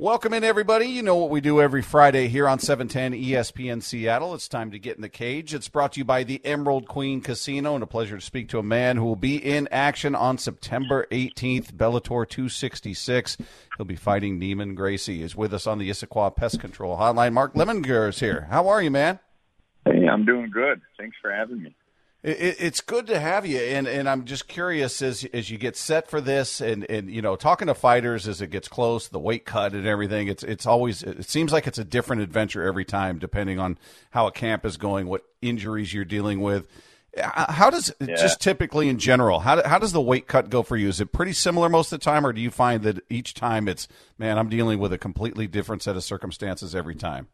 Welcome in, everybody. You know what we do every Friday here on 710 ESPN Seattle. It's time to get in the cage. It's brought to you by the Emerald Queen Casino, and a pleasure to speak to a man who will be in action on September 18th, Bellator 266. He'll be fighting Neiman Gracie. Is with us on the Issaquah Pest Control Hotline. Mark Lemminger is here. How are you, man? Hey, I'm doing good. Thanks for having me. It, it's good to have you, and, and I'm just curious as as you get set for this, and, and you know, talking to fighters as it gets close, the weight cut and everything. It's it's always it seems like it's a different adventure every time, depending on how a camp is going, what injuries you're dealing with. How does yeah. just typically in general? How how does the weight cut go for you? Is it pretty similar most of the time, or do you find that each time it's man, I'm dealing with a completely different set of circumstances every time?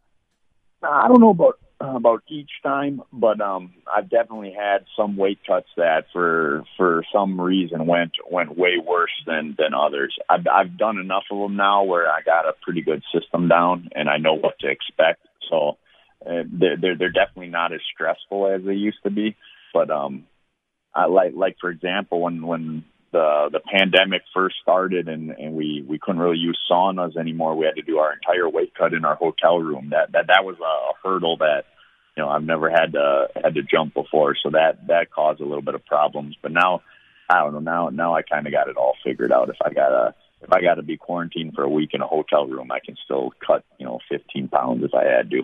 I don't know about uh, about each time, but um, I've definitely had some weight cuts that, for for some reason, went went way worse than than others. I've I've done enough of them now where I got a pretty good system down, and I know what to expect. So uh, they're they're, they're definitely not as stressful as they used to be. But um, I like like for example when when the the pandemic first started and and we we couldn't really use saunas anymore. We had to do our entire weight cut in our hotel room. That that that was a hurdle that you know I've never had to had to jump before. So that that caused a little bit of problems. But now I don't know. Now now I kind of got it all figured out. If I gotta if I got to be quarantined for a week in a hotel room, I can still cut you know 15 pounds if I had to.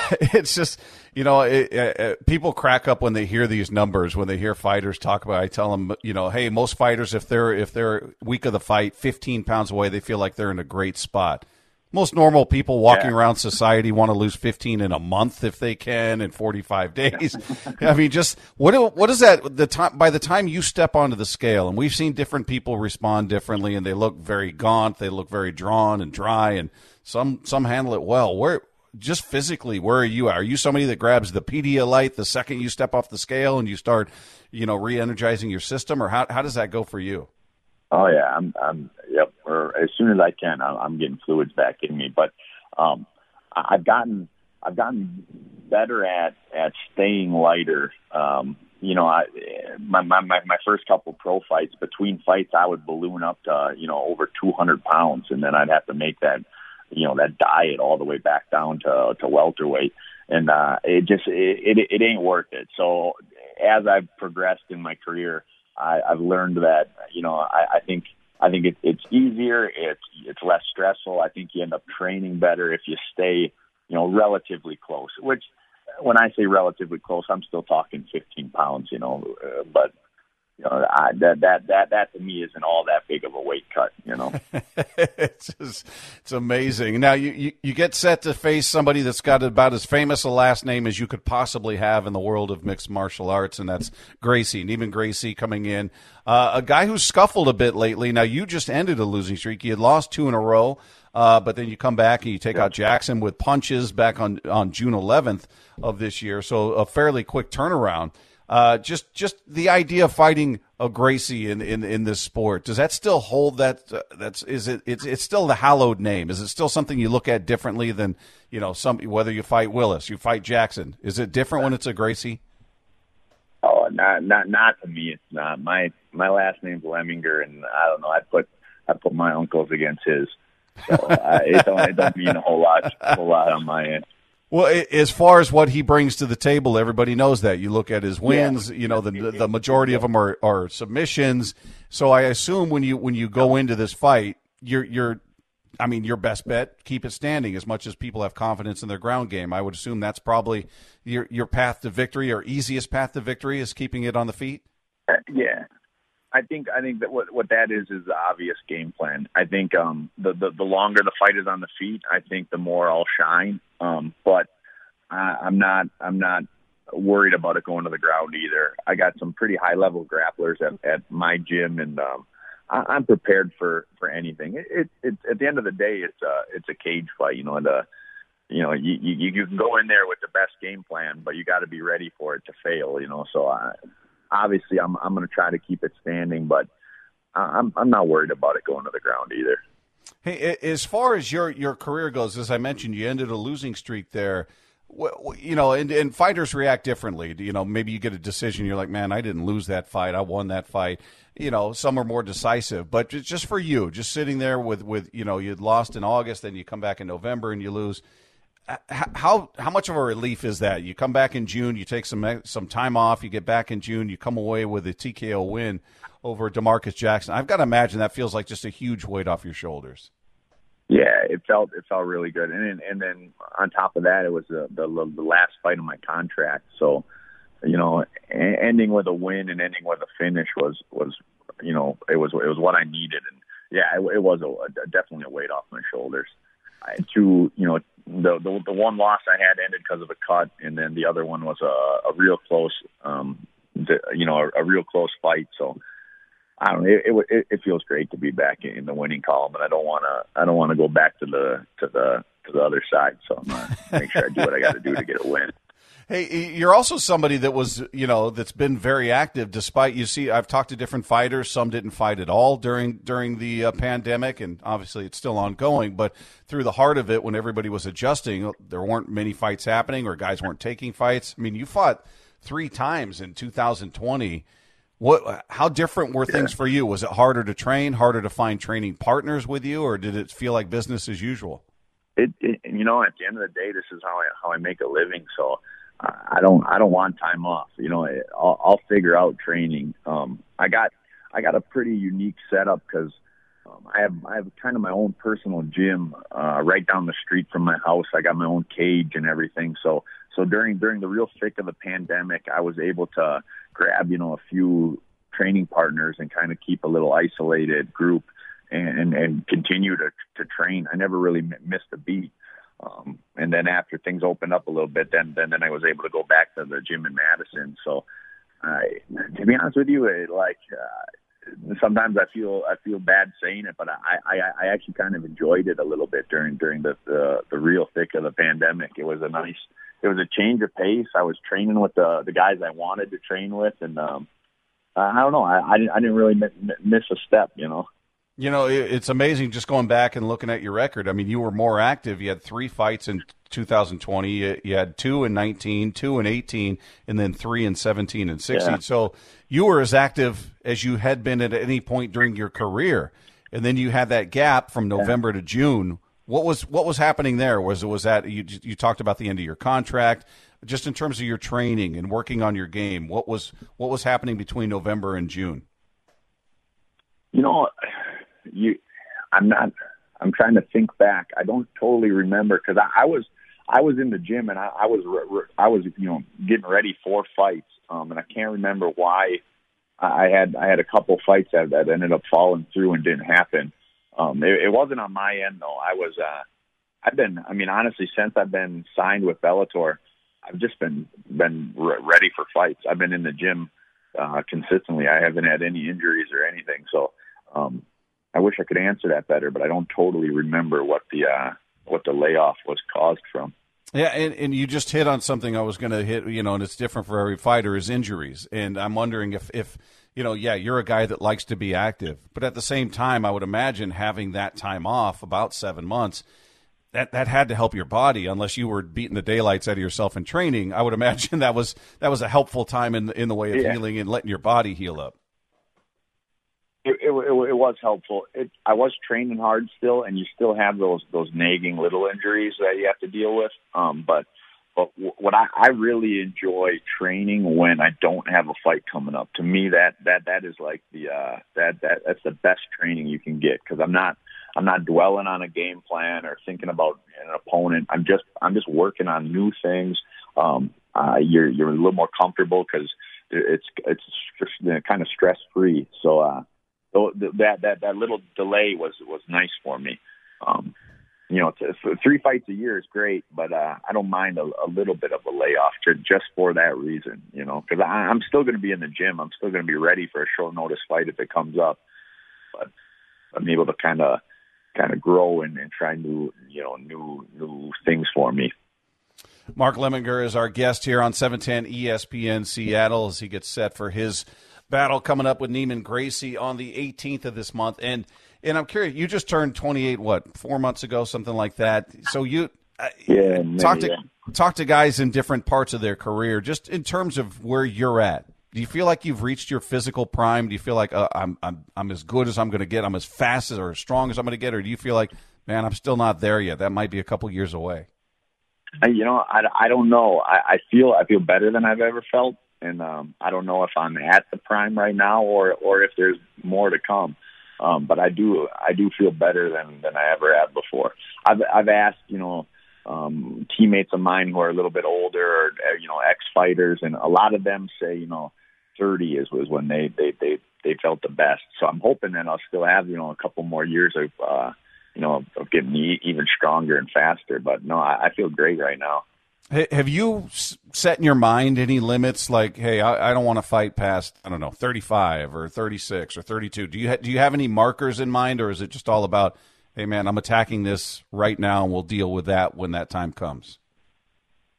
it's just you know it, it, people crack up when they hear these numbers when they hear fighters talk about it. i tell them you know hey most fighters if they're if they're week of the fight 15 pounds away they feel like they're in a great spot most normal people walking yeah. around society want to lose 15 in a month if they can in 45 days i mean just what what is that the time by the time you step onto the scale and we've seen different people respond differently and they look very gaunt they look very drawn and dry and some some handle it well where just physically, where are you? Are you somebody that grabs the Pedialyte the second you step off the scale and you start, you know, re-energizing your system, or how how does that go for you? Oh yeah, I'm I'm yep. Or as soon as I can, I'm, I'm getting fluids back in me. But um, I've gotten I've gotten better at at staying lighter. Um, you know, I my my my first couple pro fights between fights, I would balloon up to you know over 200 pounds, and then I'd have to make that you know that diet all the way back down to to welterweight, and uh, it just it, it it ain't worth it. So as I've progressed in my career, I, I've learned that you know I, I think I think it, it's easier, it's it's less stressful. I think you end up training better if you stay you know relatively close. Which when I say relatively close, I'm still talking 15 pounds, you know, uh, but you know, I, that that that that to me isn't all that big of a weight cut. You know, it's just, it's amazing. Now you, you you get set to face somebody that's got about as famous a last name as you could possibly have in the world of mixed martial arts, and that's Gracie. Neiman Gracie coming in, uh, a guy who's scuffled a bit lately. Now you just ended a losing streak. You had lost two in a row. Uh, but then you come back and you take out Jackson with punches back on, on June 11th of this year. So a fairly quick turnaround. Uh, just just the idea of fighting a Gracie in, in, in this sport does that still hold that uh, that's is it it's it's still the hallowed name? Is it still something you look at differently than you know some whether you fight Willis you fight Jackson is it different when it's a Gracie? Oh not not not to me it's not. My my last name's Lemminger and I don't know I put I put my uncles against his. So I, it don't it don't mean a whole lot a whole lot on my end well, as far as what he brings to the table, everybody knows that. You look at his wins. Yeah. You know, the the majority of them are, are submissions. So I assume when you when you go into this fight, you're you're, I mean, your best bet keep it standing. As much as people have confidence in their ground game, I would assume that's probably your your path to victory or easiest path to victory is keeping it on the feet. Uh, yeah, I think I think that what what that is is the obvious game plan. I think um, the, the the longer the fight is on the feet, I think the more I'll shine. Um, but I, I'm not I'm not worried about it going to the ground either. I got some pretty high level grapplers at, at my gym, and um, I, I'm prepared for for anything. It, it, it at the end of the day, it's a it's a cage fight, you know. And uh, you know, you, you you can go in there with the best game plan, but you got to be ready for it to fail, you know. So I, obviously, I'm I'm going to try to keep it standing, but I'm I'm not worried about it going to the ground either. Hey, as far as your your career goes, as I mentioned, you ended a losing streak there. you know, and, and fighters react differently. You know, maybe you get a decision, you're like, man, I didn't lose that fight, I won that fight. You know, some are more decisive, but just for you, just sitting there with with you know, you'd lost in August, then you come back in November and you lose. How how much of a relief is that? You come back in June, you take some some time off, you get back in June, you come away with a TKO win over Demarcus Jackson. I've got to imagine that feels like just a huge weight off your shoulders. Yeah, it felt it felt really good, and and then on top of that, it was the the, the last fight of my contract. So, you know, ending with a win and ending with a finish was was you know it was it was what I needed, and yeah, it, it was a, a, definitely a weight off my shoulders. To you know the, the the one loss I had ended because of a cut, and then the other one was a, a real close, um, the, you know, a, a real close fight. So I don't know. It, it, it feels great to be back in the winning column, and I don't want to. I don't want to go back to the to the to the other side. So I'm gonna make sure I do what I got to do to get a win. Hey, you're also somebody that was, you know, that's been very active. Despite you see, I've talked to different fighters. Some didn't fight at all during during the uh, pandemic, and obviously it's still ongoing. But through the heart of it, when everybody was adjusting, there weren't many fights happening, or guys weren't taking fights. I mean, you fought three times in 2020 what? How different were things yeah. for you? Was it harder to train, harder to find training partners with you, or did it feel like business as usual? It, it you know, at the end of the day, this is how I how I make a living. So I don't I don't want time off. You know, I'll, I'll figure out training. Um, I got I got a pretty unique setup because um, I have I have kind of my own personal gym uh, right down the street from my house. I got my own cage and everything. So so during during the real thick of the pandemic, I was able to grab you know a few training partners and kind of keep a little isolated group and and, and continue to to train. I never really missed a beat. Um, and then after things opened up a little bit, then then then I was able to go back to the gym in Madison. So, I, to be honest with you, it, like uh, sometimes I feel I feel bad saying it, but I, I I actually kind of enjoyed it a little bit during during the the, the real thick of the pandemic. It was a nice it was a change of pace. I was training with the the guys I wanted to train with, and um, I don't know. I I didn't, I didn't really miss a step, you know. You know, it's amazing just going back and looking at your record. I mean, you were more active. You had three fights in 2020. You had two in 19, two in 18, and then three in 17 and 16. Yeah. So you were as active as you had been at any point during your career. And then you had that gap from November yeah. to June what was what was happening there? Was was that you you talked about the end of your contract? Just in terms of your training and working on your game, what was what was happening between November and June? You know, you, I'm not. I'm trying to think back. I don't totally remember because I, I was I was in the gym and I, I was I was you know getting ready for fights, um, and I can't remember why I had I had a couple fights that, that ended up falling through and didn't happen. Um, it, it wasn't on my end though. I was, uh, I've been, I mean, honestly, since I've been signed with Bellator, I've just been been re- ready for fights. I've been in the gym uh, consistently. I haven't had any injuries or anything. So um, I wish I could answer that better, but I don't totally remember what the uh, what the layoff was caused from. Yeah, and, and you just hit on something I was going to hit, you know, and it's different for every fighter is injuries. And I'm wondering if, if you know, yeah, you're a guy that likes to be active, but at the same time, I would imagine having that time off, about seven months, that that had to help your body. Unless you were beating the daylights out of yourself in training, I would imagine that was that was a helpful time in in the way of yeah. healing and letting your body heal up. It, it, it, it was helpful. It, I was training hard still, and you still have those those nagging little injuries that you have to deal with. Um, but but what I, I really enjoy training when I don't have a fight coming up. To me, that that that is like the uh, that that that's the best training you can get because I'm not I'm not dwelling on a game plan or thinking about an opponent. I'm just I'm just working on new things. Um, uh, you're you're a little more comfortable because it's it's kind of stress free. So uh, that that that little delay was was nice for me. Um, you know, to, three fights a year is great, but uh, I don't mind a, a little bit of a layoff to, just for that reason, you know, because I'm still going to be in the gym. I'm still going to be ready for a short notice fight if it comes up, but I'm able to kind of kind of grow and, and try new, you know, new new things for me. Mark Lemminger is our guest here on 710 ESPN Seattle as he gets set for his battle coming up with Neiman Gracie on the 18th of this month. And and I'm curious, you just turned 28, what, four months ago, something like that. So you, uh, yeah, talk to yeah. talk to guys in different parts of their career, just in terms of where you're at. Do you feel like you've reached your physical prime? Do you feel like uh, I'm I'm I'm as good as I'm going to get? I'm as fast as or as strong as I'm going to get, or do you feel like, man, I'm still not there yet? That might be a couple years away. You know, I, I don't know. I, I feel I feel better than I've ever felt, and um, I don't know if I'm at the prime right now or or if there's more to come. Um, but I do I do feel better than than I ever have before. I've I've asked you know um, teammates of mine who are a little bit older or you know ex fighters, and a lot of them say you know 30 is was when they they they they felt the best. So I'm hoping that I'll still have you know a couple more years of uh, you know of getting even stronger and faster. But no, I, I feel great right now. Have you set in your mind any limits? Like, hey, I, I don't want to fight past I don't know 35 or 36 or 32. Do you ha- do you have any markers in mind, or is it just all about, hey, man, I'm attacking this right now, and we'll deal with that when that time comes?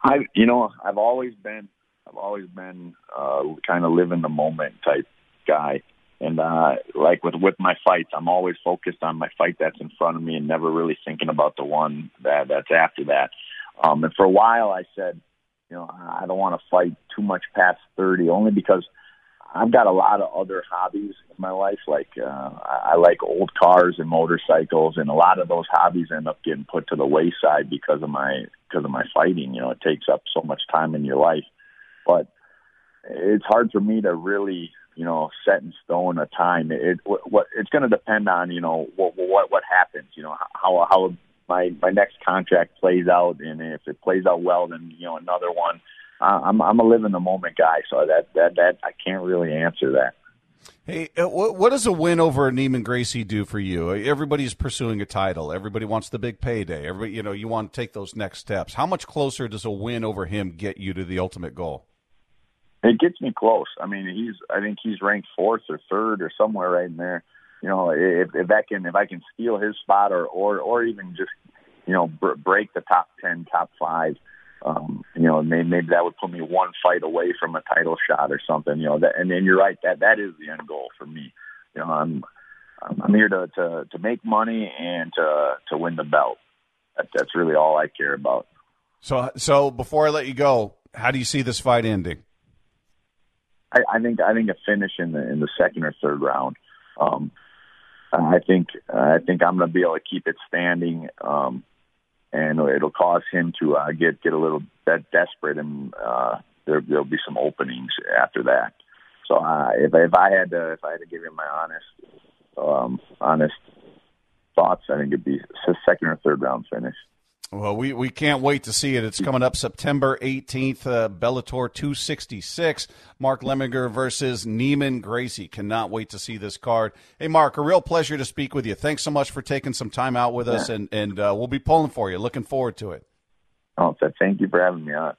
I, you know, I've always been I've always been uh, kind of live in the moment type guy. And uh, like with with my fights, I'm always focused on my fight that's in front of me, and never really thinking about the one that that's after that. Um, and for a while, I said, you know, I don't want to fight too much past 30, only because I've got a lot of other hobbies in my life. Like uh, I like old cars and motorcycles, and a lot of those hobbies end up getting put to the wayside because of my because of my fighting. You know, it takes up so much time in your life but it's hard for me to really, you know, set in stone a time. It what it's going to depend on, you know, what what what happens. You know, how how my my next contract plays out, and if it plays out well, then you know another one. I'm I'm a live in the moment guy, so that that that I can't really answer that. Hey, uh, what does a win over Neiman Gracie do for you? Everybody's pursuing a title. Everybody wants the big payday. Everybody, you know, you want to take those next steps. How much closer does a win over him get you to the ultimate goal? It gets me close. I mean, he's I think he's ranked fourth or third or somewhere right in there. You know, if if that can if I can steal his spot or or or even just you know br- break the top ten, top five, um, you know, maybe, maybe that would put me one fight away from a title shot or something. You know, that and then you're right that that is the end goal for me. You know, I'm I'm here to to to make money and to to win the belt. That, that's really all I care about. So so before I let you go, how do you see this fight ending? I, I think I think a finish in the in the second or third round. Um, I think I think I'm going to be able to keep it standing, um, and it'll cause him to uh, get get a little bit desperate, and uh, there, there'll be some openings after that. So uh, if if I had to if I had to give him my honest um, honest thoughts, I think it'd be a second or third round finish. Well, we, we can't wait to see it. It's coming up September 18th, uh, Bellator 266. Mark Lemminger versus Neiman Gracie. Cannot wait to see this card. Hey, Mark, a real pleasure to speak with you. Thanks so much for taking some time out with us, and, and uh, we'll be pulling for you. Looking forward to it. Oh, thank you for having me on.